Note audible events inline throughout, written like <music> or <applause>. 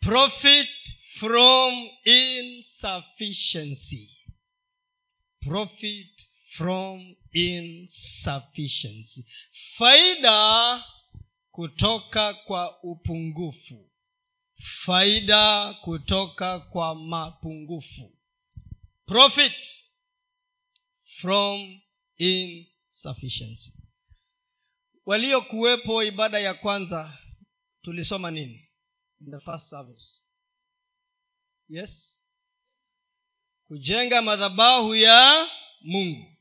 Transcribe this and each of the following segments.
profit from insufficiency. Profit from insufficiency. Faida kutoka kwa upungufu. Faida kutoka kwa mapungufu. Profit from insufficiency. Waliokuwepo ibada ya kwanza tulisoma nini in the first service. Yes? Kujenga madhabahu ya mungu.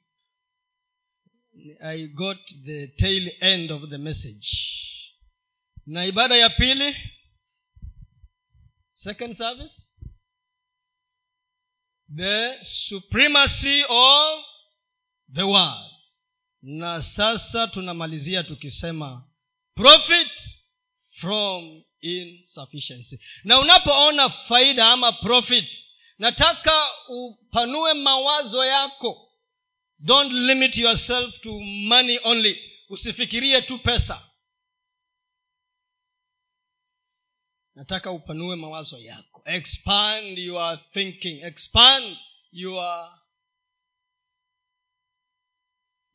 I got the tail end of the message. Na ibada ya pili? Second service? The supremacy of the word. Na sasa tunamalizia tukisema profit from insufficiency. Na unapoona faida ama profit nataka upanue mawazo yako. Don't limit yourself to money only. Usifikirie tu pesa. Nataka upanue mawazo yako. Expand your thinking. Expand your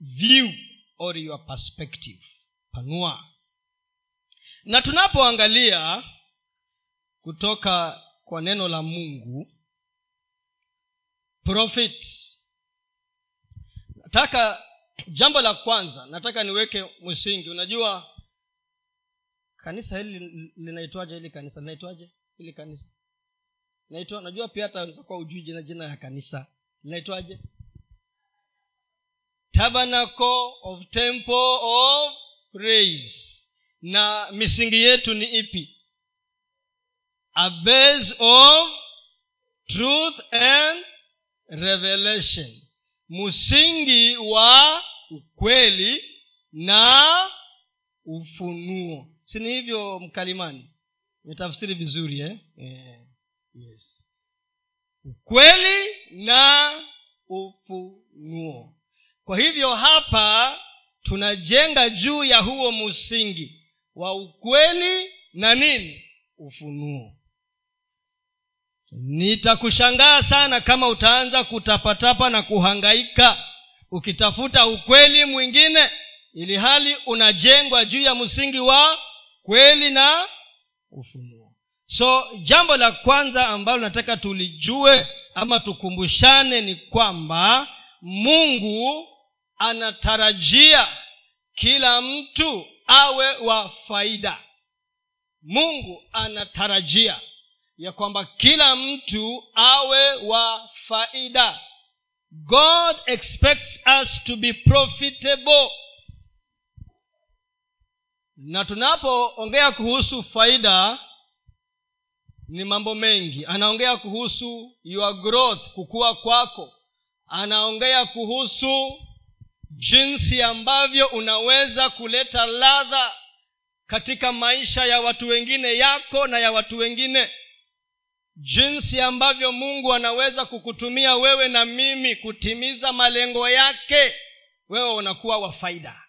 view or your perspective. Panua na tunapoangalia kutoka kwa neno la mungu profit nataka jambo la kwanza nataka niweke msingi. Unajua kanisa hili linaitwaje? Hili kanisa linaitwaje? Hili kanisa. Naitwa najua pia hata kuwa ujui jina jina ya kanisa. Linaitwaje? Tabernacle of temple of praise na misingi yetu ni ipi? A base of truth and revelation. Msingi wa ukweli na ufunuo. Si ni hivyo mkalimani? Metafsiri vizuri eh? Yeah. yes. Ukweli na ufunuo. Kwa hivyo hapa tunajenga juu ya huo msingi wa ukweli na nini? Ufunuo. Nitakushangaa sana kama utaanza kutapatapa na kuhangaika ukitafuta ukweli mwingine ili hali unajengwa juu ya msingi wa kweli na ufunuo. So jambo la kwanza ambalo nataka tulijue ama tukumbushane ni kwamba mungu anatarajia kila mtu awe wa faida. Mungu anatarajia ya kwamba kila mtu awe wa faida. God expects us to be profitable. Na tunapoongea kuhusu faida ni mambo mengi. Anaongea kuhusu your growth kukua kwako. Anaongea kuhusu jinsi ambavyo unaweza kuleta ladha katika maisha ya watu wengine yako na ya watu wengine. Jinsi ambavyo mungu anaweza kukutumia wewe na mimi kutimiza malengo yake wewe unakuwa wa faida.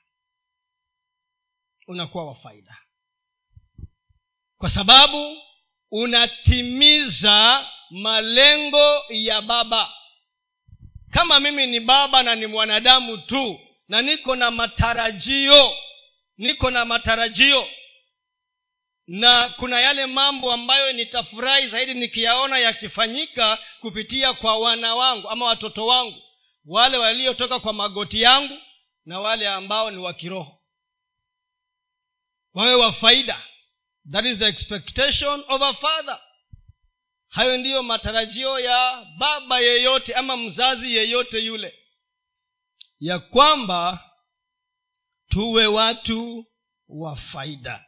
Unakuwa wa faida. Kwa sababu unatimiza malengo ya baba kama mimi ni baba na ni mwanadamu tu na niko na matarajio niko na matarajio na kuna yale mambo ambayo nitafurahi zaidi nikiyaona yakifanyika kupitia kwa wana wangu ama watoto wangu wale waliotoka kwa magoti yangu na wale ambao ni wa kiroho. Wawe wa faida. That is the expectation of a father hayo ndiyo matarajio ya baba yeyote ama mzazi yeyote yule. Ya kwamba tuwe watu wa faida.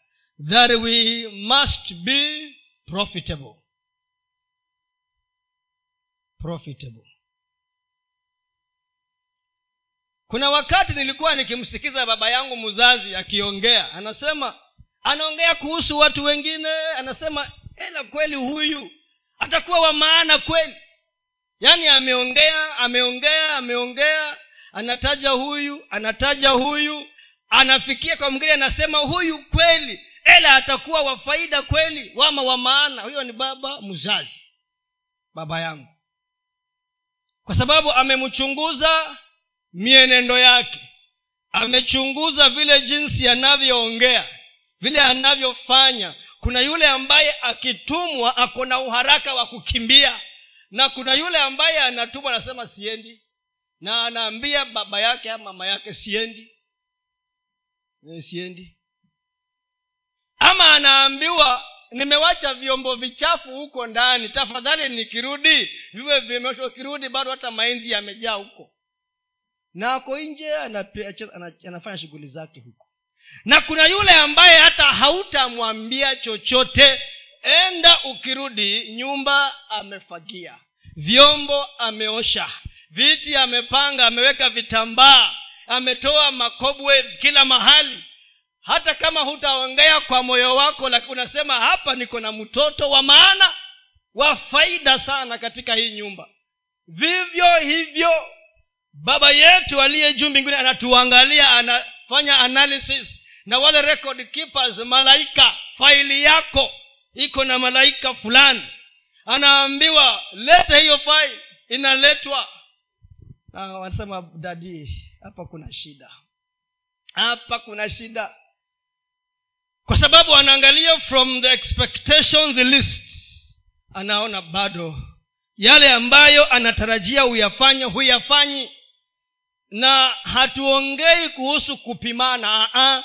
That we must be profitable. Profitable. Kuna wakati nilikuwa nikimsikiza baba yangu mzazi akiongea. Anasema anaongea kuhusu watu wengine anasema ela kweli huyu atakuwa wa maana kweli. Yaani ameongea ameongea ameongea anataja huyu anataja huyu anafikia kwa mwingine anasema huyu kweli ela atakuwa wa faida kweli wama wa maana. Huyo ni baba mzazi baba yangu. Kwa sababu amemchunguza mienendo yake amechunguza vile jinsi anavyoongea vile anavyofanya kuna yule ambaye akitumwa ako na uharaka wa kukimbia na kuna yule ambaye anatumwa anasema siendi na anaambia baba yake ama mama yake siendi. E, siendi. Ama anaambiwa nimewacha vyombo vichafu huko ndani tafadhali nikirudi viwe vimeoshwa kirudi bado hata mainzi yamejaa huko. Na ako nje anafanya shughuli zake huko na kuna yule ambaye hata hautamwambia chochote. Enda ukirudi nyumba amefagia. Vyombo ameosha. Viti amepanga ameweka vitambaa. Ametoa makobwe kila mahali. Hata kama hutaongea kwa moyo wako lakini unasema hapa niko na mtoto wa maana wa faida sana katika hii nyumba. Vivyo hivyo baba yetu aliye juu mbinguni anatuangalia anafanya analysis. Na wale record keepers malaika faili yako iko na malaika fulani. Anaambiwa lete hiyo faili inaletwa. Ah, wanasema dadi hapa kuna shida. Hapa kuna shida. Kwa sababu anaangalia from the expectations list anaona bado. Yale ambayo anatarajia huyafanye huyafanyi na hatuongei kuhusu kupimana aa,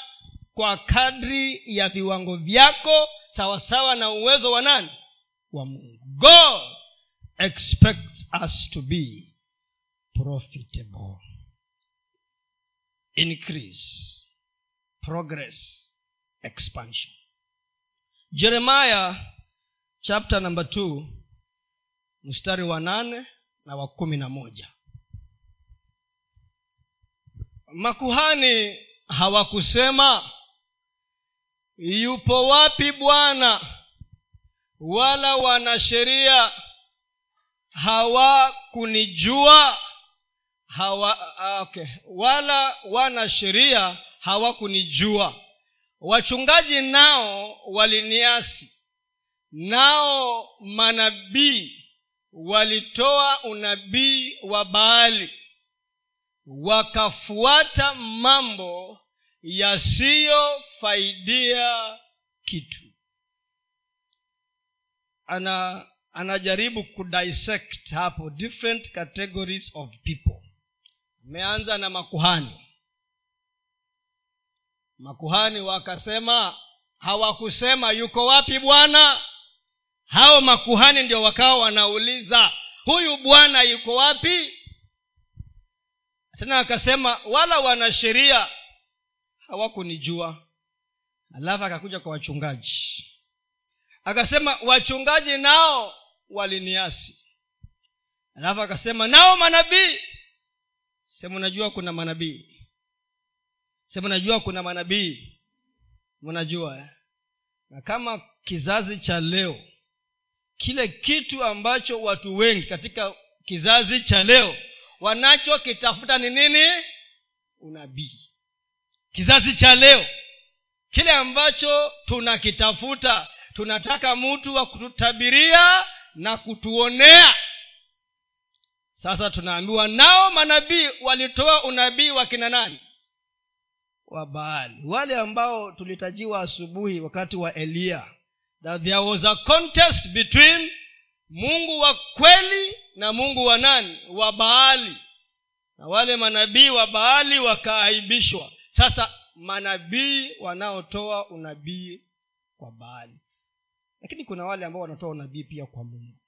kwa kadri ya viwango vyako sawasawa na uwezo wa nani? Wa mungu. God expects us to be profitable. Increase. Progress. Expansion. Jeremiah chapter number two mstari wa nane na wa kumi na moja makuhani hawakusema yupo wapi bwana? Wala wanasheria hawakunijua hawa okay. wala wana sheria hawakunijua. Wachungaji nao waliniasi nao manabii walitoa unabii wa baali wakafuata mambo yasiyofaidia kitu. Ana anajaribu kudissect hapo different categories of people. Ameanza na makuhani. Makuhani wakasema hawakusema yuko wapi bwana? Hao makuhani ndio wakawa wanauliza huyu bwana yuko wapi tena akasema wala wanasheria hawakunijua. Alafu akakuja kwa wachungaji. Akasema wachungaji nao waliniasi. Alafu akasema nao manabii. Sema unajua kuna manabii. Sema unajua kuna manabii. Mnajua eh? na kama kizazi cha leo kile kitu ambacho watu wengi katika kizazi cha leo wanachokitafuta ni nini? Unabii. Kizazi cha leo kile ambacho tunakitafuta tunataka mtu wa kututabiria na kutuonea. Sasa tunaambiwa nao manabii walitoa unabii wa kina nani? Wa baali. Wale ambao tulitajiwa asubuhi wakati wa eliya that there was a contest between mungu wa kweli na mungu wa nani? Wa baali. Na wale manabii wa baali wakaaibishwa. Sasa manabii wanaotoa unabii kwa baali. Lakini kuna wale ambao wanatoa unabii pia kwa mungu.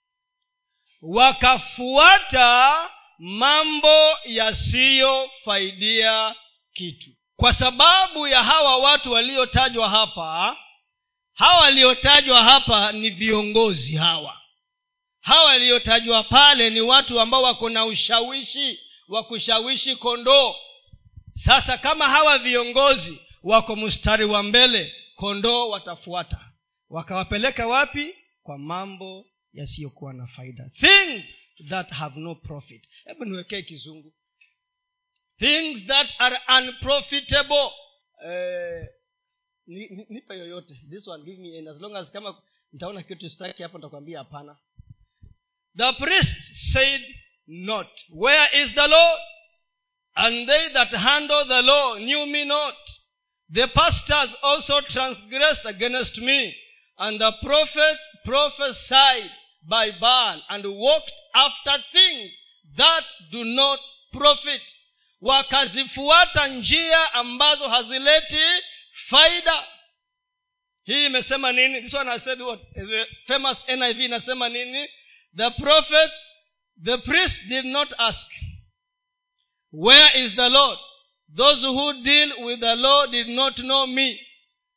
Wakafuata mambo yasiyofaidia kitu. Kwa sababu ya hawa watu waliotajwa hapa hawa waliotajwa hapa ni viongozi hawa hawa waliotajwa pale ni watu ambao wako na ushawishi wa kushawishi kondoo. Sasa kama hawa viongozi wako mstari wa mbele kondoo watafuata. Wakawapeleka wapi? Kwa mambo yasiyokuwa na faida. Things that have no profit. Hebu niwekee kizungu. Things that are unprofitable. Eh, ni, ni, nipe yoyote. This one give me and as long as kama nitaona kitu staki hapo nitakwambia hapana the priest said not where is the lord and they that handle the law knew me not. The pastors also transgressed against me. And the prophets prophesied by Baal and walked after things that do not profit. Wakazifuata njia ambazo hazileti faida. Hii imesema nini? This one I said what? The famous niv inasema nini the prophets the priest did not ask where is the lord? Those who deal with the law did not know me.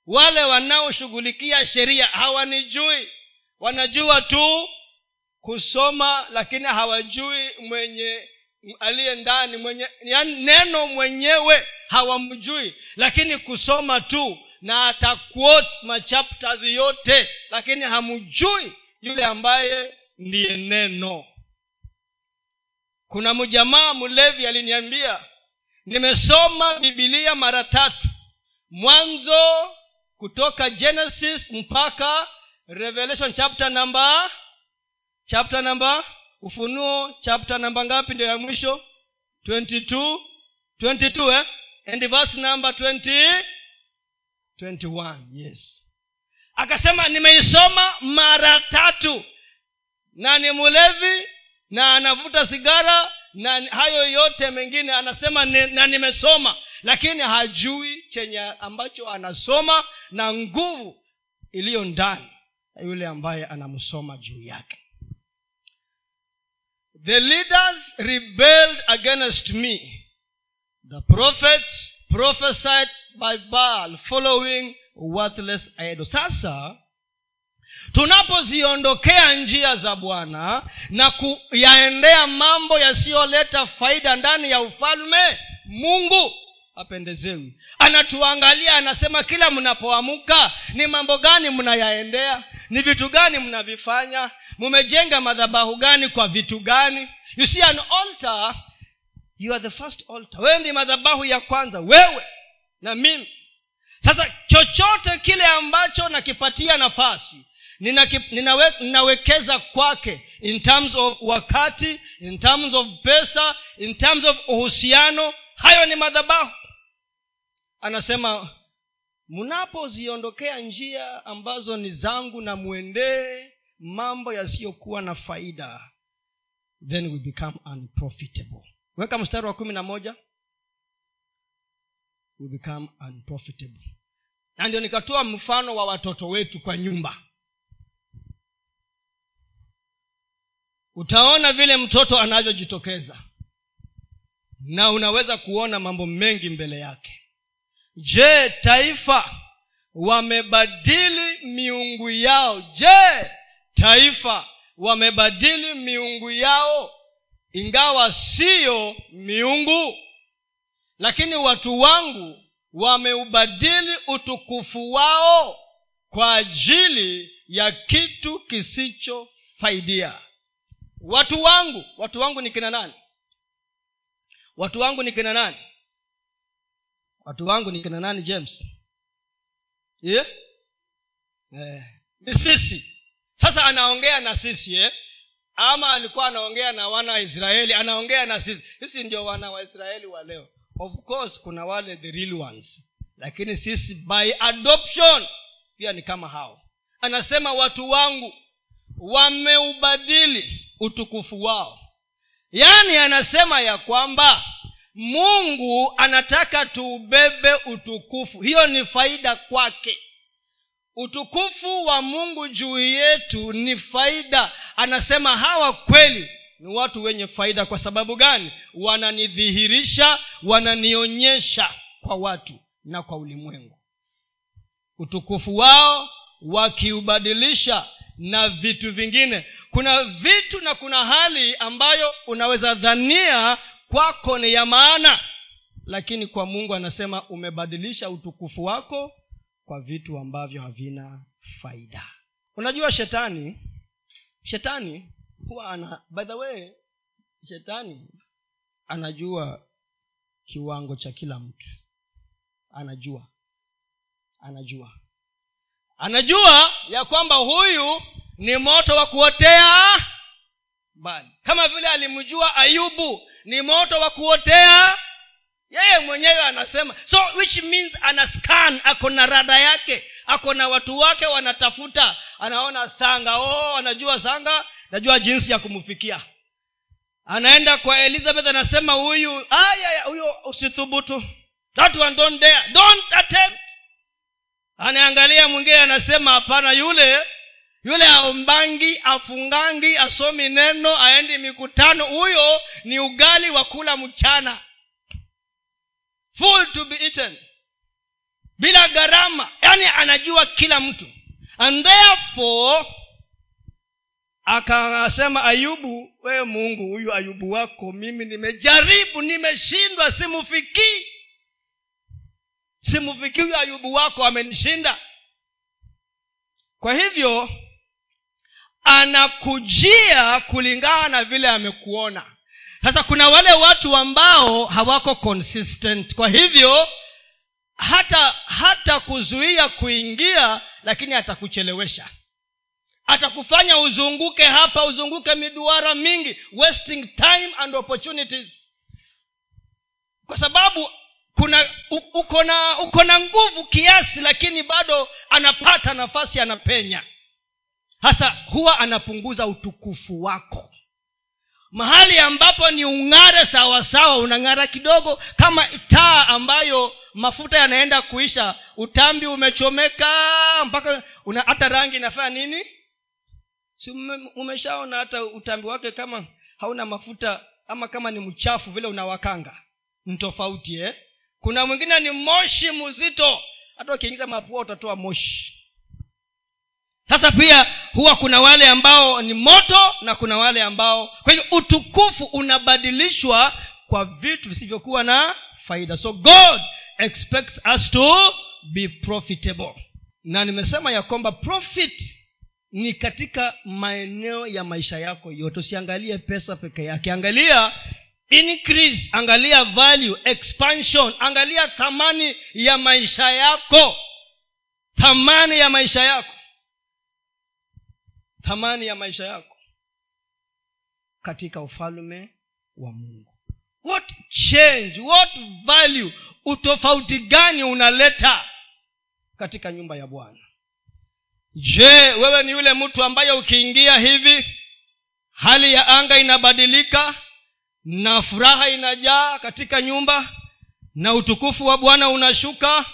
Wale wanaoshughulikia sheria hawanijui. Wanajua tu kusoma lakini hawajui mwenye aliye ndani mwenye yani neno mwenyewe hawamjui. Lakini kusoma tu na ata quote machapters yote lakini hamjui yule ambaye ndiye neno. Kuna mjamaa mlevi aliniambia nimesoma bibilia mara tatu. Mwanzo kutoka genesis mpaka revelation chapter number chapter number ufunuo chapter namba ngapi ndio ya mwisho? 22 22 eh? and verse number 20 21 yes. Akasema nimeisoma mara tatu na ni mlevi na anavuta sigara na hayo yote mengine anasema ni, na nimesoma. Lakini hajui chenye ambacho anasoma na nguvu iliyo ndani yule ambaye anamsoma juu yake. The leaders rebelled against me. The prophets prophesied by baal following worthless idol sasa tunapoziondokea njia za bwana na kuyaendea mambo yasiyoleta faida ndani ya ufalme mungu apendezewi anatuangalia anasema kila mnapoamka ni mambo gani mnayaendea? Ni vitu gani mnavifanya? Mumejenga madhabahu gani kwa vitu gani? You see an altar you are the first altar. Wewe ndi madhabahu ya kwanza wewe na mimi. Sasa chochote kile ambacho nakipatia nafasi ninawe, ninawe, ninawekeza kwake in terms of wakati in terms of pesa in terms of uhusiano. Hayo ni madhabahu. Anasema mnapoziondokea njia ambazo ni zangu na mwendee mambo yasiyokuwa na faida then we become unprofitable. Weka mstari wa kumi na moja. We become unprofitable. Na ndio nikatoa mfano wa watoto wetu kwa nyumba utaona vile mtoto anavyojitokeza. Na unaweza kuona mambo mengi mbele yake. Je taifa wamebadili miungu yao? Je taifa wamebadili miungu yao? Ingawa siyo miungu lakini watu wangu wameubadili utukufu wao kwa ajili ya kitu kisichofaidia watu wangu watu wangu ni kina nani? Watu wangu ni kina nani? Watu wangu ni kina nani james? Yeah? eh, ni sisi. Sasa anaongea na sisi eh? ama alikuwa anaongea na wana wa israeli anaongea na sisi. Sisi ndio wana wa israeli wa leo. Of course kuna wale the real ones. Lakini sisi by adoption pia ni kama hao. Anasema watu wangu wameubadili utukufu wao. Yaani anasema ya kwamba mungu anataka tuubebe utukufu. Hiyo ni faida kwake. Utukufu wa mungu juu yetu ni faida. Anasema hawa kweli ni watu wenye faida. Kwa sababu gani? Wananidhihirisha wananionyesha kwa watu na kwa ulimwengu. Utukufu wao wakiubadilisha na vitu vingine. Kuna vitu na kuna hali ambayo unaweza dhania kwako ni ya maana. Lakini kwa mungu anasema umebadilisha utukufu wako kwa vitu ambavyo havina faida. Unajua shetani shetani huwa ana by the way shetani anajua kiwango cha kila mtu. Anajua. Anajua anajua ya kwamba huyu ni moto wa kuotea mbali. Kama vile alimjua ayubu ni moto wa kuotea yeye mwenyewe anasema. So which means ana scan ako na rada yake ako na watu wake wanatafuta. Anaona sanga oh anajua sanga najua jinsi ya kumfikia. Anaenda kwa elizabeth anasema huyu huyo usithubutu. That one don't dare. Don't attempt anaangalia mwingine anasema hapana yule yule aombangi afungangi asomi neno aendi mikutano huyo ni ugali wa kula mchana. Full to be eaten. Bila gharama. Yaani anajua kila mtu. And therefore akasema ayubu wewe mungu huyu ayubu wako mimi nimejaribu nimeshindwa simfikii simfikii ayubu wako amenishinda. Kwa hivyo anakujia kulingana na vile amekuona. Sasa kuna wale watu ambao hawako consistent. Kwa hivyo hata hata kuzuia kuingia lakini atakuchelewesha. Atakufanya uzunguke hapa uzunguke miduara mingi wasting time and opportunities. Kwa sababu kuna uko na uko na nguvu kiasi lakini bado anapata nafasi anapenya. Hasa huwa anapunguza utukufu wako. Mahali ambapo ni ung'are sawasawa unang'ara kidogo kama taa ambayo mafuta yanaenda kuisha utambi umechomeka mpaka una, hata rangi inafanya nini? Si umeshaona hata utambi wake kama hauna mafuta ama kama ni mchafu vile unawakanga. Ni tofauti eh? Kuna mwingine ni moshi mzito hata ukiingiza mapua utatoa moshi. Sasa pia huwa kuna wale ambao ni moto na kuna wale ambao kwa hivyo utukufu unabadilishwa kwa vitu visivyokuwa na faida. So god expects us to be profitable. Na nimesema ya kwamba profit ni katika maeneo ya maisha yako yote. Usiangalie pesa peke yake. Angalia increase. Angalia value. Expansion. Angalia thamani ya maisha yako. Thamani ya maisha yako. Thamani ya maisha yako katika ufalme wa mungu. What change? What value? Utofauti gani unaleta katika nyumba ya bwana? Je wewe ni yule mtu ambaye ukiingia hivi hali ya anga inabadilika na furaha inajaa katika nyumba na utukufu wa bwana unashuka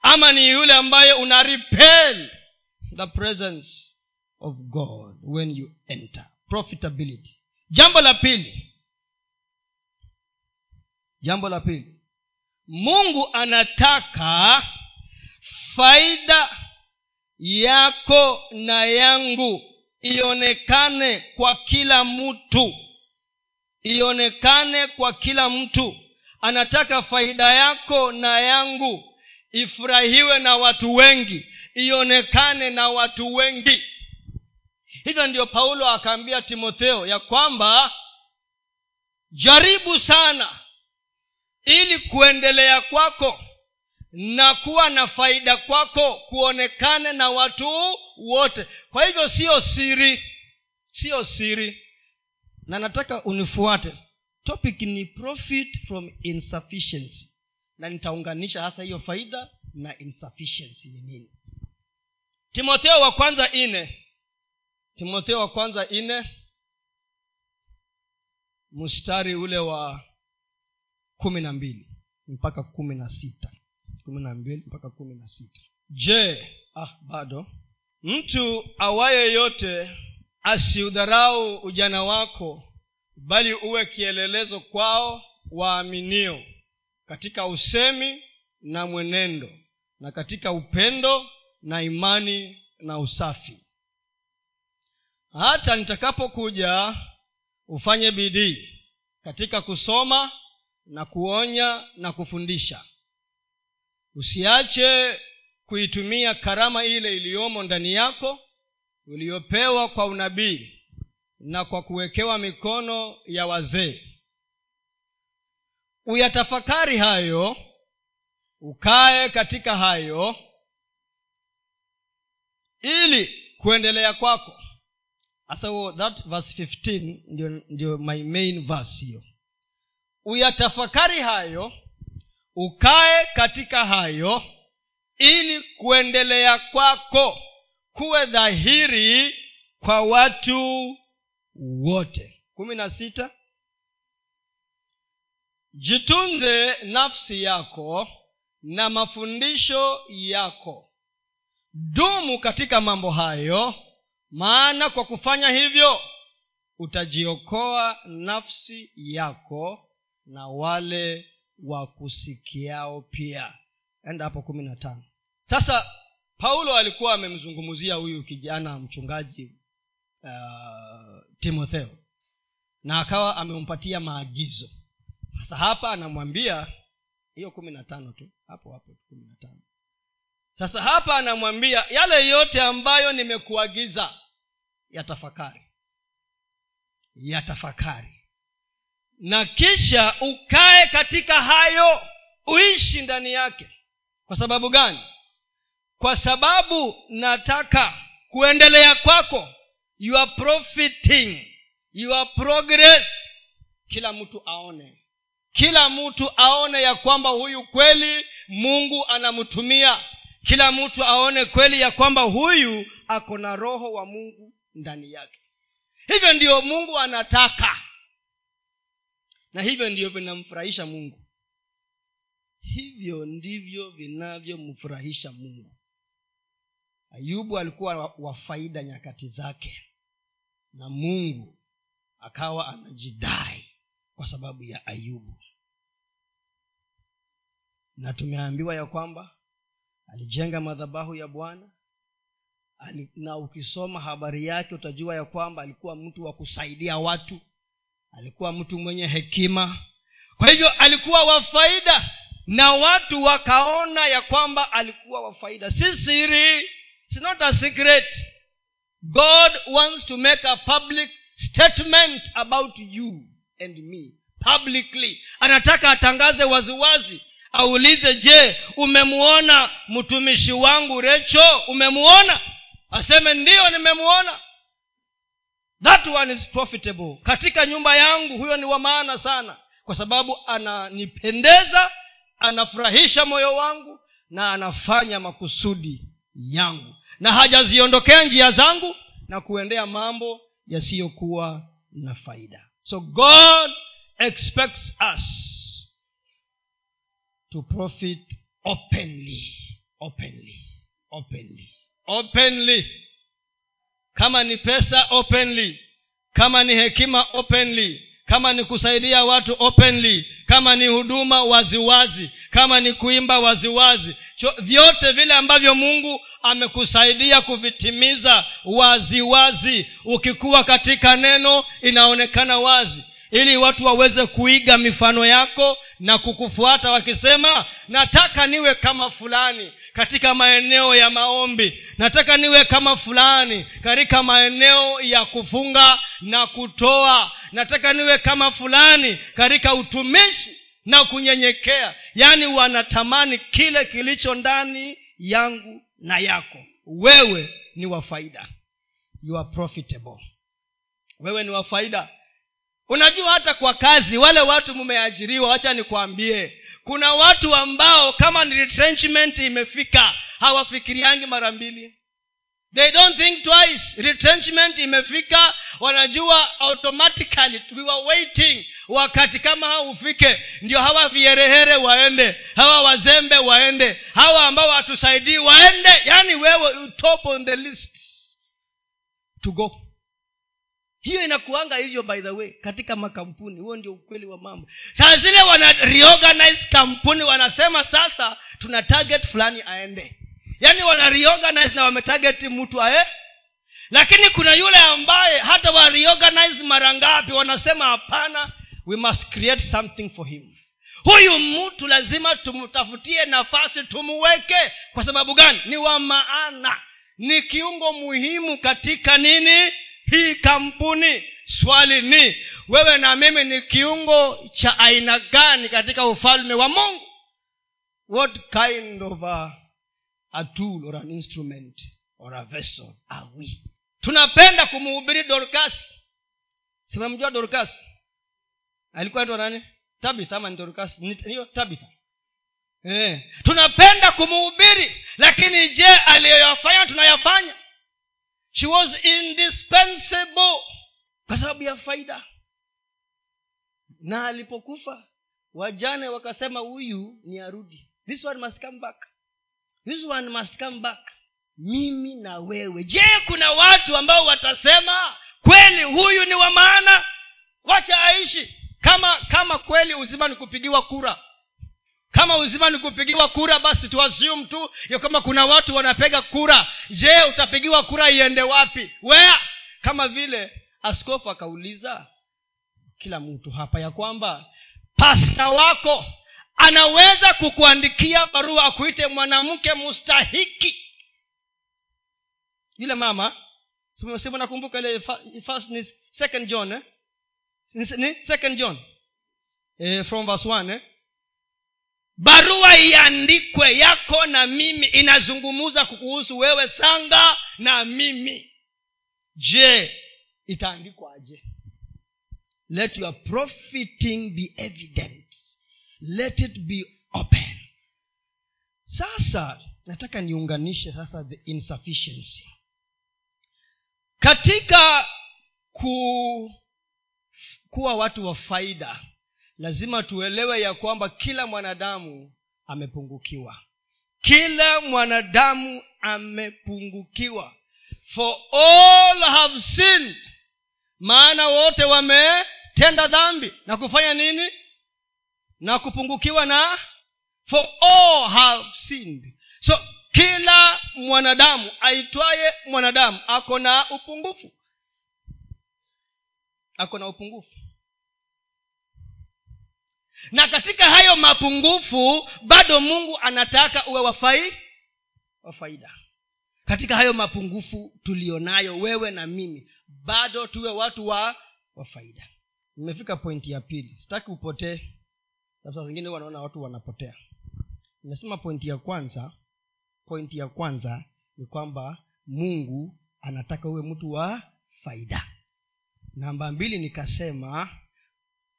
ama ni yule ambaye una repel the presence of god when you enter. Profitability. Jambo la pili. Jambo la pili. Mungu anataka faida yako na yangu ionekane kwa kila mtu ionekane kwa kila mtu. Anataka faida yako na yangu ifurahiwe na watu wengi ionekane na watu wengi. Hivyo ndio paulo akaambia timotheo ya kwamba jaribu sana ili kuendelea kwako na kuwa na faida kwako kuonekane na watu wote. Kwa hivyo siyo siri siyo siri na nataka unifuate. Topic ni profit from insufficiency. Na nitaunganisha hasa hiyo faida na insufficiency ni nini. Timotheo wa kwanza ine timotheo wa kwanza ine mstari ule wa kumi na mbili mpaka kumi na sita. Kumi na mbili mpaka kumi na sita. Je ah bado. Mtu awaye yote asiudharau ujana wako bali uwe kielelezo kwao waaminio katika usemi na mwenendo na katika upendo na imani na usafi. Hata nitakapokuja ufanye bidii katika kusoma na kuonya na kufundisha. Usiache kuitumia karama ile iliyomo ndani yako uliyopewa kwa unabii na kwa kuwekewa mikono ya wazee. Uyatafakari hayo ukae katika hayo ili kuendelea kwako. Hasa huo that verse 15 ndio, ndio my main verse hiyo. Uyatafakari hayo ukae katika hayo ili kuendelea kwako kuwe dhahiri kwa watu wote. Kumi na sita. Jitunze nafsi yako na mafundisho yako. Dumu katika mambo hayo maana kwa kufanya hivyo utajiokoa nafsi yako na wale wakusikiao pia. Enda hapo kumi na tano. Sasa paulo alikuwa amemzungumzia huyu kijana mchungaji uh, timotheo na akawa amempatia maagizo. Sasa hapa anamwambia hiyo kumi na tano tu hapo hapo kumi na tano. Sasa hapa anamwambia yale yote ambayo nimekuagiza yatafakari. Yatafakari. Na kisha ukae katika hayo uishi ndani yake. Kwa sababu gani kwa sababu nataka kuendelea kwako your profiting your progress. Kila mtu aone. Kila mtu aone ya kwamba huyu kweli mungu anamtumia. Kila mtu aone kweli ya kwamba huyu ako na roho wa mungu ndani yake. Hivyo ndiyo mungu anataka. Na hivyo ndivyo vinamfurahisha mungu. Hivyo ndivyo vinavyomfurahisha mungu ayubu alikuwa wa faida nyakati zake. Na mungu akawa anajidai kwa sababu ya ayubu. Na tumeambiwa ya kwamba alijenga madhabahu ya bwana. Na ukisoma habari yake utajua ya kwamba alikuwa mtu wa kusaidia watu. Alikuwa mtu mwenye hekima. Kwa hivyo alikuwa wa faida. Na watu wakaona ya kwamba alikuwa wa faida. Si siri It's not a secret. God wants to make a public statement about you and me publicly. Anataka atangaze waziwazi. Aulize je umemuona mtumishi wangu recho? Umemuona? Aseme ndiyo nimemuona. That one is profitable. Katika nyumba yangu huyo ni wa maana sana. Kwa sababu ananipendeza anafurahisha moyo wangu na anafanya makusudi yangu. Na hajaziondokea njia zangu na kuendea mambo yasiyokuwa na faida. So god expects us to profit openly openly openly. Openly. Kama ni pesa openly. Kama ni hekima openly kama ni kusaidia watu openly kama ni huduma waziwazi kama ni kuimba waziwazi Cho, vyote vile ambavyo mungu amekusaidia kuvitimiza waziwazi. Ukikuwa katika neno inaonekana wazi ili watu waweze kuiga mifano yako na kukufuata wakisema nataka niwe kama fulani katika maeneo ya maombi. Nataka niwe kama fulani katika maeneo ya kufunga na kutoa. Nataka niwe kama fulani katika utumishi na kunyenyekea. Yaani wanatamani kile kilicho ndani yangu na yako. Wewe ni wa faida. You are profitable. Wewe ni wa faida unajua hata kwa kazi wale watu mmeajiriwa wacha nikwambie. Kuna watu ambao kama ni retrenchment imefika hawafikiriangi mara mbili. They don't think twice. Retrenchment imefika wanajua automatically we were waiting wakati kama hao ufike ndio hawa vierehere waende hawa wazembe waende hawa ambao hatusaidii waende. Yani wewe top on the list. To go hiyo inakuanga hivyo by the way katika makampuni. Huo ndio ukweli wa mambo. Saa zile wana kampuni wanasema sasa tuna target fulani aende. Yaani wana na wametageti mtu ae. Lakini kuna yule ambaye hata wa reorganize mara ngapi wanasema hapana we must create something for him. Huyu mtu lazima tumtafutie nafasi tumuweke. Kwa sababu gani? Ni wa maana. Ni kiungo muhimu katika nini hii kampuni swali ni wewe na mimi ni kiungo cha aina gani katika ufalme wa mungu? What kind of a, a tool or an instrument or a vessel are we? Tunapenda kumhubiri dorkasi simemjua dorkasi alikuwa ndo nani? Tabitha ama ni dorkasi hiyo tabitha. Eh. tunapenda kumuhubiri lakini je aliyoyafanya tunayafanya she was indispensable. Kwa sababu ya faida. Na alipokufa wajane wakasema huyu ni arudi. This one must come back. This one must come back. Mimi na wewe. Je kuna watu ambao watasema kweli huyu ni wa maana? Wacha aishi. Kama kama kweli uzima ni kupigiwa kura kama uzima ni kupigiwa kura basi tuassume tu ya kwamba kuna watu wanapiga kura je utapigiwa kura iende wapi wea kama vile askofu akauliza kila mtu hapa ya kwamba pasta wako anaweza kukuandikia barua akuite mwanamke mustahiki yule mama si- si nakumbuka ile ni second john eh? ni second john eh, from verse one eh? Barua iandikwe yako na mimi. Inazungumza kukuhusu wewe sanga na mimi. Je itaandikwaje let your profiting be evident. Let it be open. Sasa nataka niunganishe sasa the insufficiency. Katika ku, kuwa watu wa faida lazima tuelewe ya kwamba kila mwanadamu amepungukiwa. Kila mwanadamu amepungukiwa. For all have sinned. Maana wote wametenda dhambi. Na kufanya nini? Na kupungukiwa na? For all have sinned. So kila mwanadamu aitwaye mwanadamu ako na upungufu. Ako na upungufu na katika hayo mapungufu bado mungu anataka uwe wafai wa faida. Katika hayo mapungufu tuliyonayo wewe na mimi bado tuwe watu wa wa faida. Nimefika pointi ya pili. Sitaki upotee. Saa zingine wanaona watu wanapotea. Nimesema pointi ya kwanza pointi ya kwanza ni kwamba mungu anataka uwe mtu wa faida. Namba mbili nikasema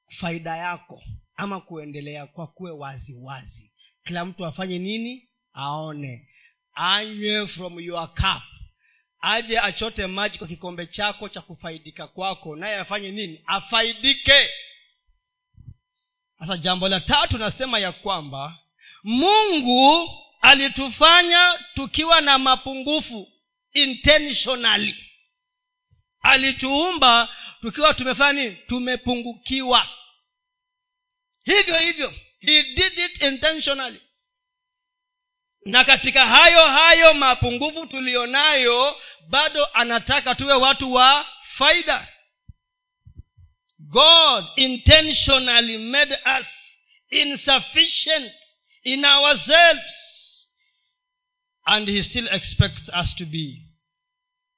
faida yako ama kuendelea kwa kuwe wazi wazi. Kila mtu afanye nini? Aone. Anywe from your cup. Aje achote maji kwa kikombe chako cha kufaidika kwako. Naye afanye nini? Afaidike. Sasa jambo la tatu nasema ya kwamba mungu alitufanya tukiwa na mapungufu intentionally. Alituumba tukiwa tumefanya nini? Tumepungukiwa hivyo hivyo he did it intentionally. Na katika hayo hayo mapungufu tuliyonayo bado anataka tuwe watu wa faida. God intentionally made us insufficient in ourselves. And he still expects us to be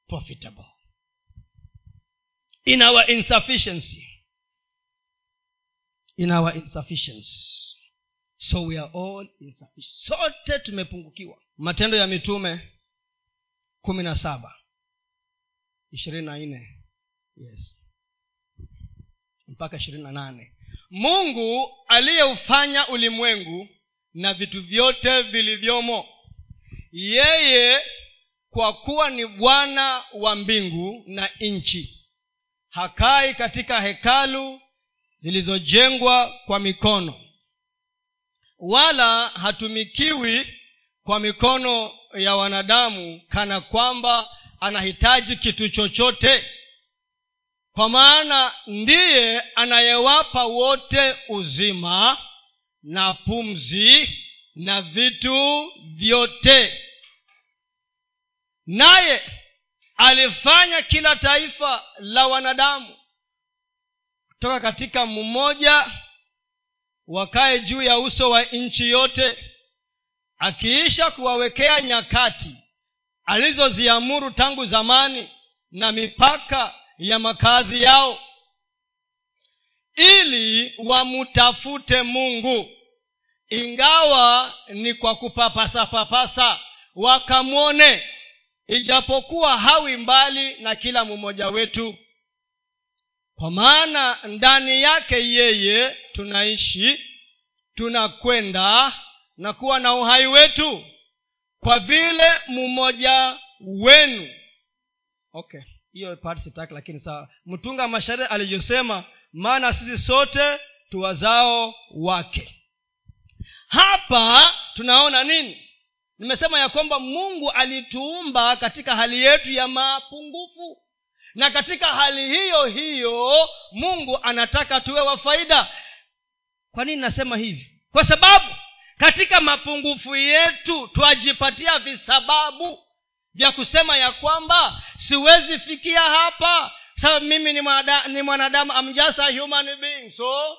profitable. In our insufficiency in our insufficiency. So we are all insufficient. Sote tumepungukiwa. Matendo ya mitume kumi na saba ishirini na nne. Yes. Mpaka ishirini na nane. Mungu aliyeufanya ulimwengu na vitu vyote vilivyomo yeye kwa kuwa ni bwana wa mbingu na nchi hakai katika hekalu zilizojengwa kwa mikono. Wala hatumikiwi kwa mikono ya wanadamu kana kwamba anahitaji kitu chochote. Kwa maana ndiye anayewapa wote uzima na pumzi na vitu vyote. Naye alifanya kila taifa la wanadamu kutoka katika mmoja wakae juu ya uso wa nchi yote akiisha kuwawekea nyakati alizoziamuru tangu zamani na mipaka ya makazi yao ili wamtafute mungu. Ingawa ni kwa kupapasapapasa wakamwone ijapokuwa hawi mbali na kila mmoja wetu kwa maana ndani yake yeye tunaishi tunakwenda na kuwa na uhai wetu kwa vile mmoja wenu. Okay hiyo part sitaki lakini sawa. Mtunga mashairi alivyosema maana sisi sote tuwazao wake. Hapa tunaona nini? Nimesema ya kwamba mungu alituumba katika hali yetu ya mapungufu na katika hali hiyo hiyo mungu anataka tuwe wa faida. Kwa nini nasema hivi? Kwa sababu katika mapungufu yetu twajipatia visababu vya kusema ya kwamba siwezi fikia hapa. Sababu mimi ni, ni mwanadamu I'm just a human being so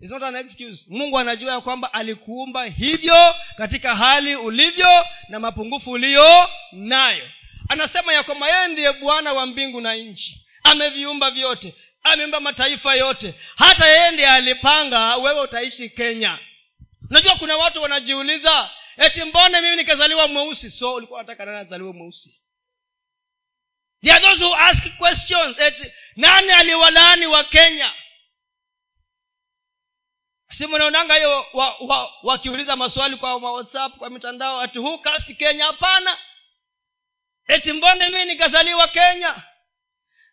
It's not an excuse. Mungu anajua ya kwamba alikuumba hivyo katika hali ulivyo na mapungufu uliyo nayo anasema ya kwamba yeye ndiye bwana wa mbingu na nchi. Ameviumba vyote ameumba mataifa yote. Hata yeye ndiye alipanga wewe utaishi kenya. Unajua kuna watu wanajiuliza eti mbone mimi nikazaliwa mweusi? So ulikuwa nataka nani azaliwe mweusi? Are those who ask questions eti nani aliwalaani wa kenya? Si mnaonanga hiyo wakiuliza wa, wa maswali kwa whatsapp kwa mitandao ati who cast kenya? Hapana eti mbone mi nikazaliwa kenya?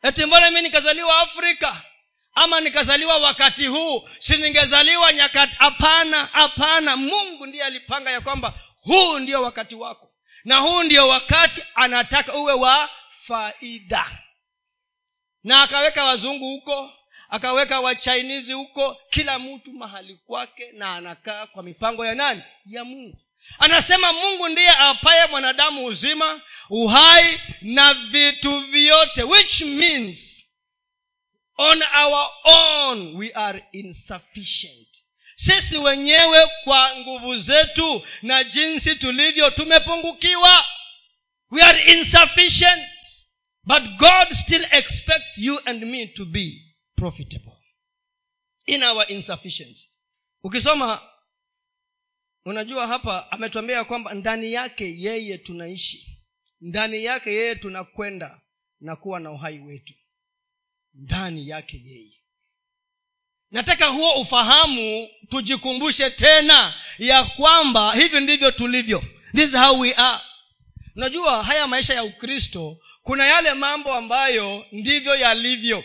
Eti mbone mi nikazaliwa afrika? Ama nikazaliwa wakati huu? Si ningezaliwa nyakati hapana hapana. Mungu ndiye alipanga ya kwamba huu ndio wakati wako. Na huu ndio wakati anataka uwe wa faida. Na akaweka wazungu huko akaweka wachainizi huko kila mtu mahali kwake na anakaa kwa mipango ya nani? Ya mungu anasema mungu ndiye apaye mwanadamu uzima uhai na vitu vyote which means on our own we are insufficient. Sisi wenyewe kwa nguvu zetu na jinsi tulivyo tumepungukiwa. We are insufficient but god still expects you and me to be profitable. In our insufficiency. Ukisoma unajua hapa ametuambia kwamba ndani yake yeye tunaishi. Ndani yake yeye tunakwenda na kuwa na uhai wetu. Ndani yake yeye. Nataka huo ufahamu tujikumbushe tena ya kwamba hivi ndivyo tulivyo. This is how we are. Unajua haya maisha ya ukristo kuna yale mambo ambayo ndivyo yalivyo.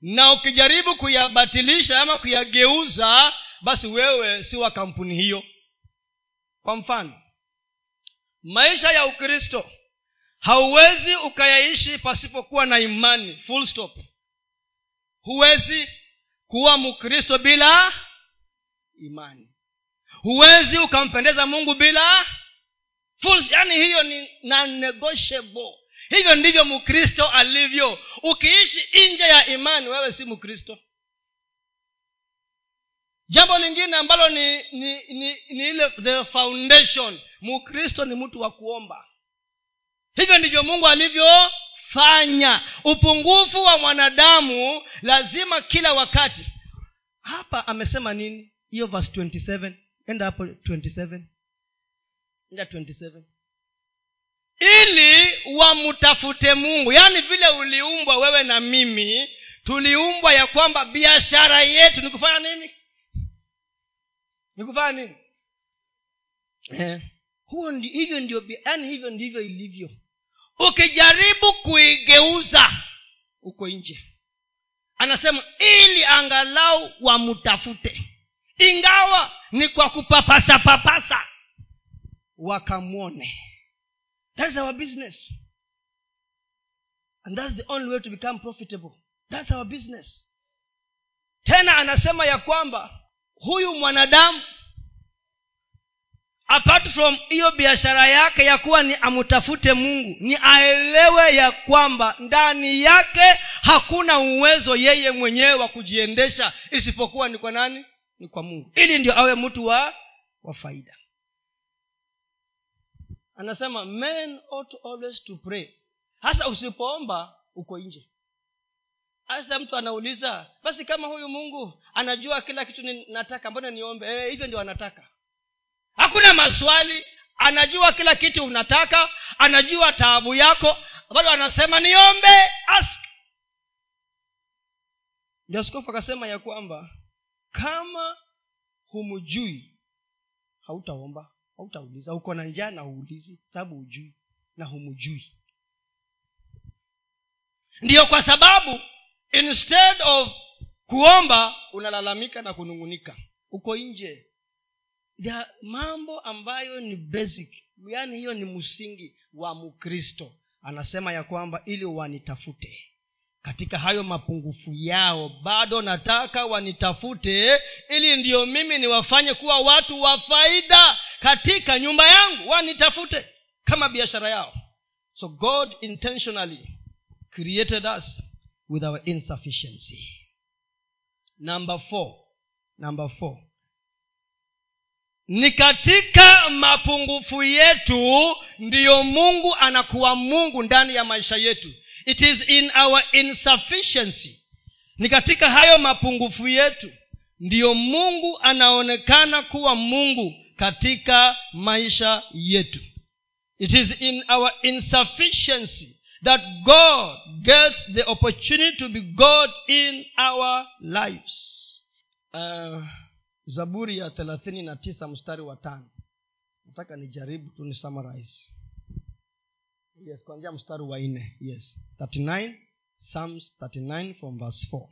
Na ukijaribu kuyabatilisha ama kuyageuza basi wewe si wa kampuni hiyo kwa mfano maisha ya ukristo hauwezi ukayaishi pasipokuwa na imani full stop. Huwezi kuwa mkristo bila imani. Huwezi ukampendeza mungu bila full, yani hiyo ni non-negotiable. Hivyo ndivyo mkristo alivyo. Ukiishi nje ya imani wewe si mkristo jambo lingine ambalo ni ni, ni, ni ile the foundation. Mkristo ni mtu wa kuomba. Hivyo ndivyo mungu alivyofanya. Upungufu wa mwanadamu lazima kila wakati. Hapa amesema nini? Hiyo verse 27 enda hapo 27 enda 27 ili wamtafute mungu. Yaani vile uliumbwa wewe na mimi tuliumbwa ya kwamba biashara yetu ni kufanya nini ni kufanya nini? Eh, huo ndi, hivyo ndio yaani hivyo ndivyo ilivyo. Ukijaribu kuigeuza uko nje. Anasema ili angalau wamtafute. Ingawa ni kwa kupapasa papasa wakamwone. That's our business. And that's the only way to become profitable. That's our business. Tena anasema ya kwamba huyu mwanadamu apart from hiyo biashara yake ya kuwa ni amtafute mungu ni aelewe ya kwamba ndani yake hakuna uwezo yeye mwenyewe wa kujiendesha isipokuwa ni kwa nani? Ni kwa mungu. Ili ndio awe mtu wa wa faida. Anasema men ought always to pray. Hasa usipoomba uko nje hasa mtu anauliza basi kama huyu mungu anajua kila kitu nataka mbona niombe? E, hivyo ndio anataka. Hakuna maswali. Anajua kila kitu unataka anajua taabu yako bado anasema niombe ask. Ndio askofu akasema ya kwamba kama humjui hautaomba hautauliza. Uko na njaa na uulizi sababu hujui na humjui. Ndiyo kwa sababu instead of kuomba unalalamika na kunung'unika. Uko nje. Ya mambo ambayo ni basic yaani hiyo ni msingi wa mkristo. Anasema ya kwamba ili wanitafute. Katika hayo mapungufu yao bado nataka wanitafute ili ndiyo mimi niwafanye kuwa watu wa faida katika nyumba yangu. Wanitafute kama biashara yao. So god intentionally created us with our insufficiency. Number four. Number four. Ni katika mapungufu yetu ndiyo mungu anakuwa mungu ndani ya maisha yetu. It is in our insufficiency. Ni katika hayo mapungufu yetu ndiyo mungu anaonekana kuwa mungu katika maisha yetu. It is in our insufficiency that god gets the opportunity to be god in our lives. Uh, zaburi ya thelathini na tisa mstari wa tano. Nataka nijaribu tu ni summarize. Yes kuanzia mstari wa nne. Yes. 39 psalms 39 from verse 4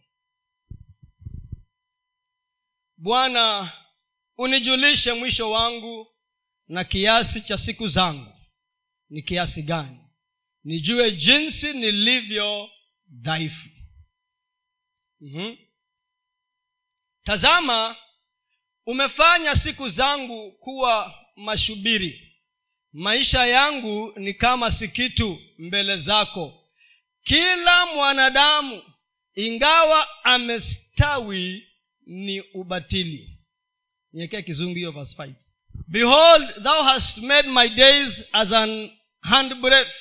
bwana unijulishe mwisho wangu na kiasi cha siku zangu. Ni kiasi gani nijue jinsi nilivyo dhaifu. Mm-hmm. tazama umefanya siku zangu kuwa mashubiri. Maisha yangu ni kama si kitu mbele zako. Kila mwanadamu ingawa amestawi ni ubatili. Niwekee kizungu hiyo verse 5 behold thou hast made my days as an handbreadth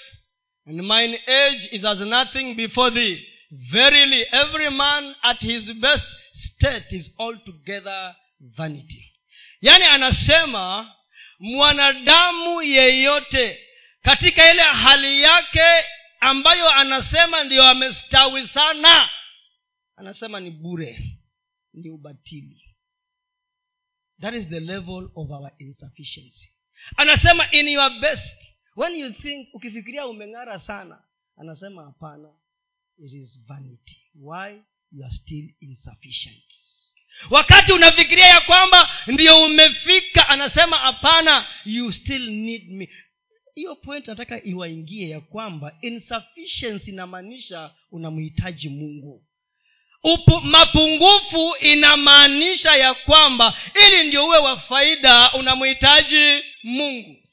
and mine age is as nothing before thee. Verily every man at his best state is altogether vanity. Yaani anasema mwanadamu yeyote katika ile hali yake ambayo anasema ndiyo amestawi sana anasema ni bure ni ubatili. That is the level of our insufficiency. Anasema in your best when you think ukifikiria umeng'ara sana anasema hapana it is vanity. Why? You are still insufficient. Wakati unafikiria ya kwamba ndio umefika anasema hapana you still need me. Hiyo point nataka iwaingie ya kwamba insufficiency inamaanisha unamhitaji mungu. Upu, mapungufu inamaanisha ya kwamba ili ndio uwe wa faida unamhitaji mungu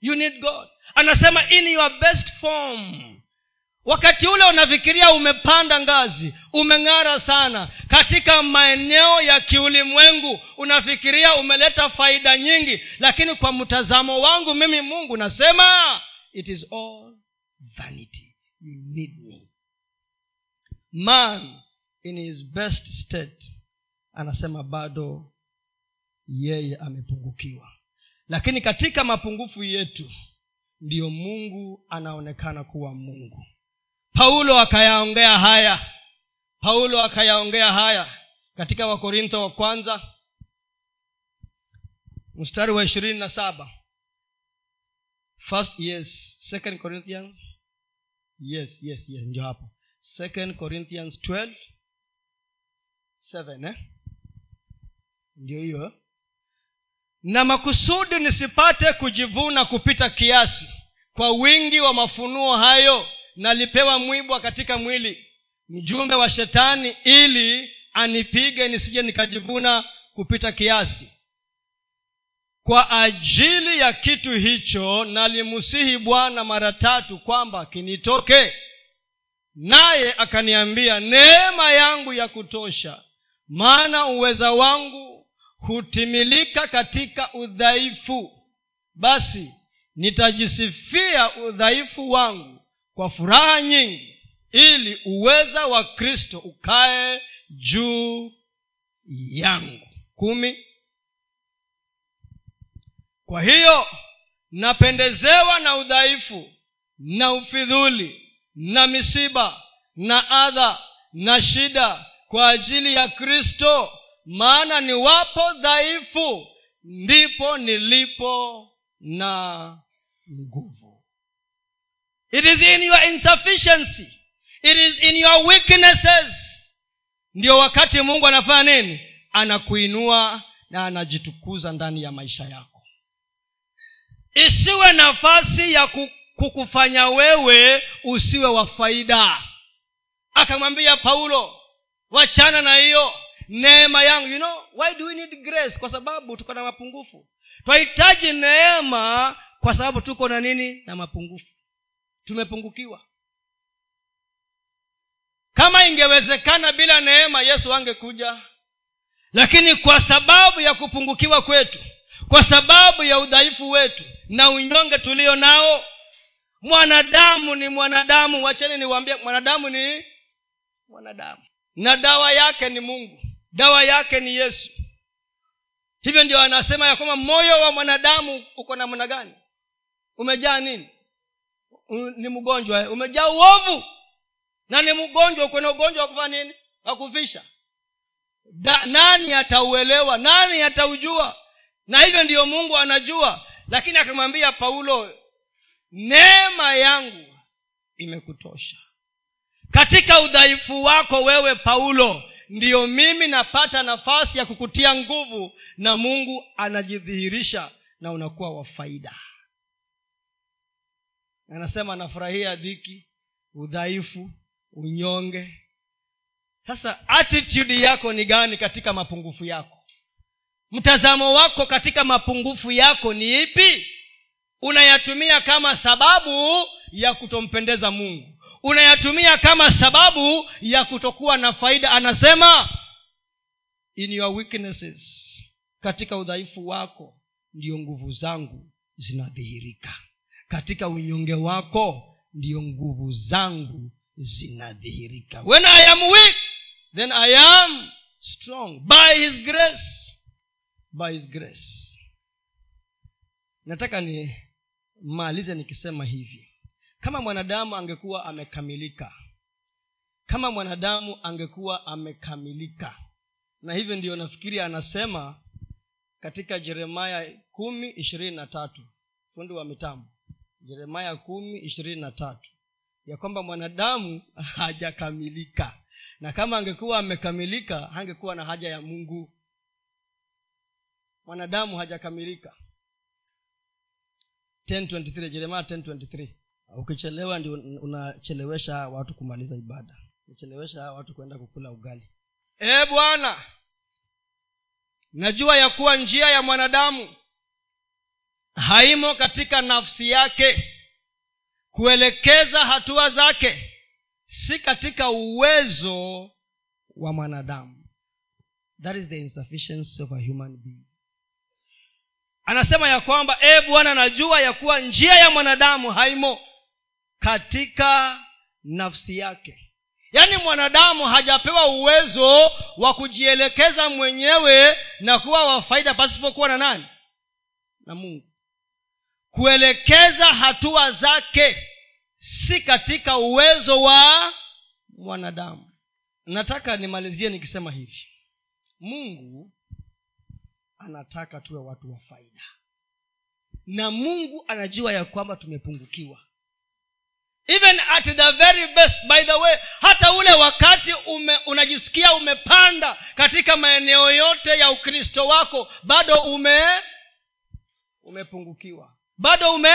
you need god. Anasema in your best form. Wakati ule unafikiria umepanda ngazi umeng'ara sana. Katika maeneo ya kiulimwengu unafikiria umeleta faida nyingi lakini kwa mtazamo wangu mimi mungu nasema it is all vanity. You need me. Man in his best state anasema bado yeye amepungukiwa lakini katika mapungufu yetu ndiyo mungu anaonekana kuwa mungu. Paulo akayaongea haya. Paulo akayaongea haya katika wakorintho wa kwanza mstari wa ishirini na saba. First yes. Second corinthians yes yes yes ndio hapo. Second corinthians 12 7 eh? ndio hiyo na makusudi nisipate kujivuna kupita kiasi kwa wingi wa mafunuo hayo nalipewa mwibwa katika mwili mjumbe wa shetani ili anipige nisije nikajivuna kupita kiasi. Kwa ajili ya kitu hicho nalimusihi bwana mara tatu kwamba kinitoke. Naye akaniambia neema yangu ya kutosha maana uweza wangu hutimilika katika udhaifu. Basi nitajisifia udhaifu wangu kwa furaha nyingi ili uweza wa kristo ukae juu yangu. Kumi. Kwa hiyo napendezewa na udhaifu na ufidhuli na misiba na adha na shida kwa ajili ya kristo maana ni wapo dhaifu ndipo nilipo na nguvu. It is in your insufficiency. It is in your weaknesses. Ndio wakati mungu anafanya nini? Anakuinua na anajitukuza ndani ya maisha yako. Isiwe nafasi ya kukufanya wewe usiwe wa faida. Akamwambia paulo wachana na hiyo neema yangu you know why do we need grace? Kwa sababu tuko na mapungufu. Twahitaji neema kwa sababu tuko na nini? Na mapungufu. Tumepungukiwa. Kama ingewezekana bila neema yesu angekuja. Lakini kwa sababu ya kupungukiwa kwetu kwa sababu ya udhaifu wetu na unyonge tulio nao mwanadamu ni mwanadamu. Wacheni niwaambie mwanadamu ni mwanadamu. Na dawa yake ni mungu dawa yake ni yesu. Hivyo ndio anasema ya kwamba moyo wa mwanadamu uko namna gani? Umejaa nini? Ni mgonjwa. Umejaa uovu. Na ni mgonjwa uko na ugonjwa wa kufanya nini? Wa kufisha da, nani atauelewa? Nani ataujua? Na hivyo ndiyo mungu anajua. Lakini akamwambia paulo neema yangu imekutosha katika udhaifu wako wewe paulo ndiyo mimi napata nafasi ya kukutia nguvu na mungu anajidhihirisha na unakuwa wa faida. Anasema anafurahia dhiki udhaifu unyonge. Sasa attitude yako ni gani katika mapungufu yako? Mtazamo wako katika mapungufu yako ni ipi? Unayatumia kama sababu ya kutompendeza mungu. Unayatumia kama sababu ya kutokuwa na faida anasema in your weaknesses katika udhaifu wako ndiyo nguvu zangu zinadhihirika. Katika unyonge wako ndiyo nguvu zangu zinadhihirika. When i am weak then i am strong. By his grace by his grace. Nataka nimalize nikisema hivi kama mwanadamu angekuwa amekamilika kama mwanadamu angekuwa amekamilika na hivyo ndiyo nafikiri anasema katika jeremaya kumi ishirini na tatu. Fundi wa mitambo. Jeremaya kumi ishirini na tatu. Ya kwamba mwanadamu <laughs> hajakamilika. Na kama angekuwa amekamilika hangekuwa na haja ya mungu. Mwanadamu hajakamilika. 10:23 jeremia 10:23 ukichelewa ndio unachelewesha watu kumaliza ibada. Unachelewesha watu kwenda kukula ugali. Ee bwana najua ya kuwa njia ya mwanadamu haimo katika nafsi yake. Kuelekeza hatua zake si katika uwezo wa mwanadamu. That is the insufficiency of a human being. Anasema ya kwamba e bwana najua ya kuwa njia ya mwanadamu haimo katika nafsi yake. Yaani mwanadamu hajapewa uwezo wa kujielekeza mwenyewe na kuwa wa faida pasipokuwa na nani? Na mungu. Kuelekeza hatua zake si katika uwezo wa mwanadamu. Nataka nimalizie nikisema hivi. Mungu anataka tuwe watu wa faida. Na mungu anajua ya kwamba tumepungukiwa even at the very best by the way hata ule wakati ume, unajisikia umepanda katika maeneo yote ya ukristo wako bado ume umepungukiwa. Bado ume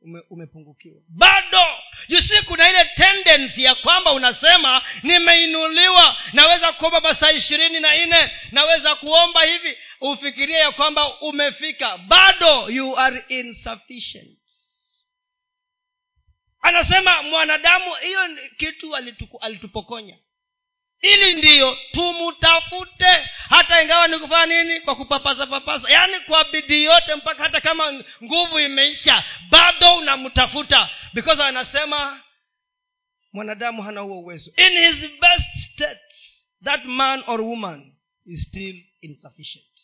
ume, umepungukiwa. Bado. You kuna ile tendency ya kwamba unasema nimeinuliwa naweza kuomba masaa ishirini na nne naweza kuomba hivi. Ufikirie ya kwamba umefika. Bado you are insufficient anasema mwanadamu hiyo kitu alituku, alitupokonya. Ili ndiyo tumutafute. Hata ingawa ni kufanya nini? Kwa kupapasa papasa yaani kwa bidii yote mpaka hata kama nguvu imeisha bado unamtafuta because anasema mwanadamu hana huo uwezo. In his best state that man or woman is still insufficient.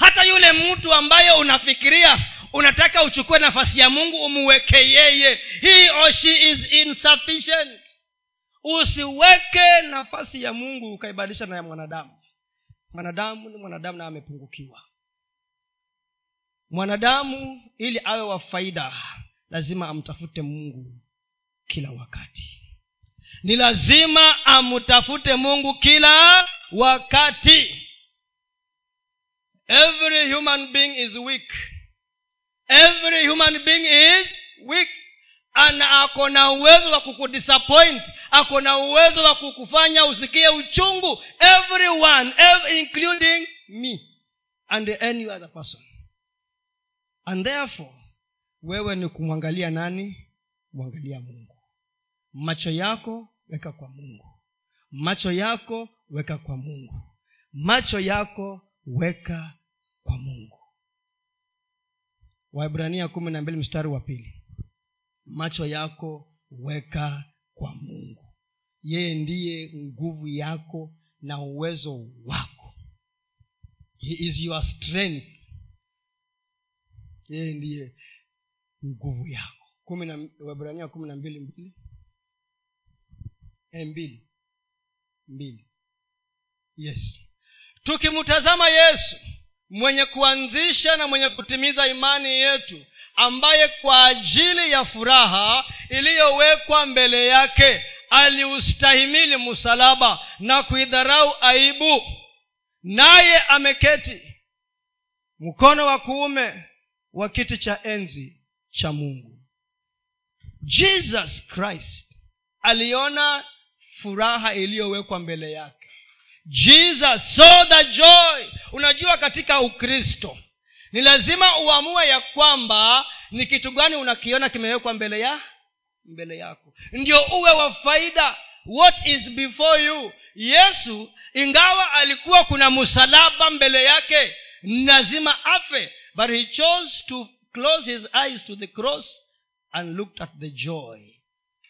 Hata yule mtu ambaye unafikiria unataka uchukue nafasi ya mungu umuweke yeye. He or she is insufficient. Usiweke nafasi ya mungu ukaibadilisha na ya mwanadamu. Mwanadamu ni mwanadamu na amepungukiwa. Mwanadamu ili awe wa faida lazima amtafute mungu kila wakati. Ni lazima amtafute mungu kila wakati. Every human being is weak every human being is weak. Ana ako na uwezo wa kukudisappoint. Ako na uwezo wa kukufanya usikie uchungu. Everyone every, including me and any other person. And therefore wewe ni kumwangalia nani? Mwangalia mungu. Macho yako weka kwa mungu. Macho yako weka kwa mungu. Macho yako weka kwa mungu waibrania kumi na mbili mstari wa pili. Macho yako weka kwa mungu. Yeye ndiye nguvu yako na uwezo wako. He is your strength. Yeye ndiye nguvu yako. Waibrania kumi na mbili mbili. E mbili. Mbili. Yes. Tukimtazama yesu mwenye kuanzisha na mwenye kutimiza imani yetu ambaye kwa ajili ya furaha iliyowekwa mbele yake aliustahimili msalaba na kuidharau aibu. Naye ameketi mkono wa kuume wa kiti cha enzi cha mungu. Jesus christ aliona furaha iliyowekwa mbele yake jesus saw the joy. Unajua katika ukristo ni lazima uamue ya kwamba ni kitu gani unakiona kimewekwa mbele ya mbele yako. Ndio uwe wa faida. What is before you? Yesu ingawa alikuwa kuna msalaba mbele yake lazima afe. But he chose to close his eyes to the cross and looked at the joy.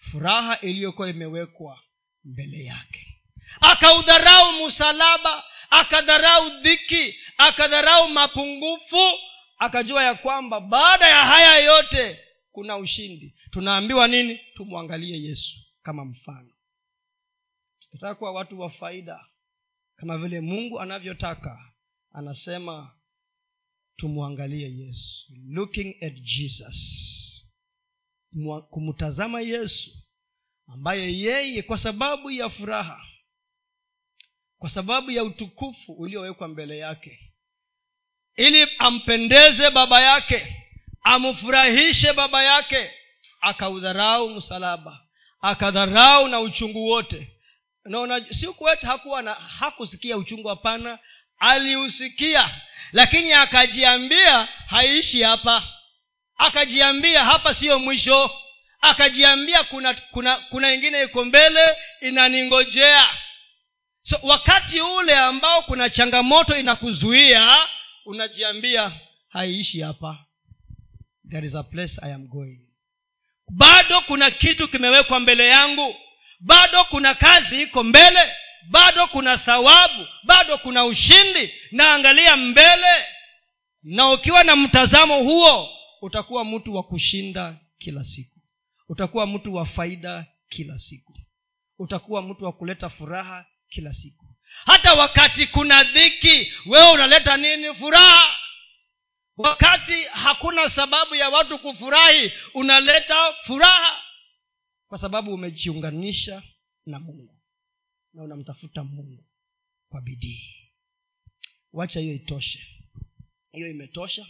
Furaha iliyokuwa imewekwa mbele yake akaudharau msalaba akadharau dhiki akadharau mapungufu akajua ya kwamba baada ya haya yote kuna ushindi. Tunaambiwa nini? Tumwangalie yesu kama mfano. Tukitaka kuwa watu wa faida kama vile mungu anavyotaka anasema tumwangalie yesu. Looking at jesus. Kumtazama yesu ambaye yeye kwa sababu ya furaha kwa sababu ya utukufu uliowekwa mbele yake. Ili ampendeze baba yake amfurahishe baba yake akaudharau msalaba akadharau na uchungu wote. Naona siku wetu hakuwa na hakusikia uchungu hapana aliusikia lakini akajiambia haiishi hapa. Akajiambia hapa siyo mwisho. Akajiambia kuna kuna kuna ingine iko mbele inaningojea so wakati ule ambao kuna changamoto inakuzuia unajiambia haiishi hapa. There is a place i am going. Bado kuna kitu kimewekwa mbele yangu. Bado kuna kazi iko mbele. Bado kuna thawabu. Bado kuna ushindi. Naangalia mbele. Na ukiwa na mtazamo huo utakuwa mtu wa kushinda kila siku. Utakuwa mtu wa faida kila siku. Utakuwa mtu wa kuleta furaha kila siku. Hata wakati kuna dhiki wewe unaleta nini? Furaha. Wakati hakuna sababu ya watu kufurahi unaleta furaha. Kwa sababu umejiunganisha na mungu na unamtafuta mungu kwa bidii. Wacha hiyo itoshe. Hiyo imetosha.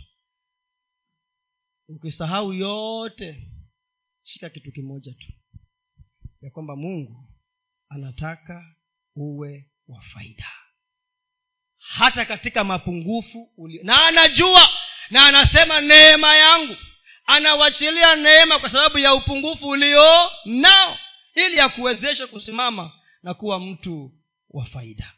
Ukisahau yote shika kitu kimoja tu. Ya kwamba mungu anataka uwe wa faida. Hata katika mapungufu ulio na anajua na anasema neema yangu. Anawachilia neema kwa sababu ya upungufu ulio nao ili akuwezeshe kusimama na kuwa mtu wa faida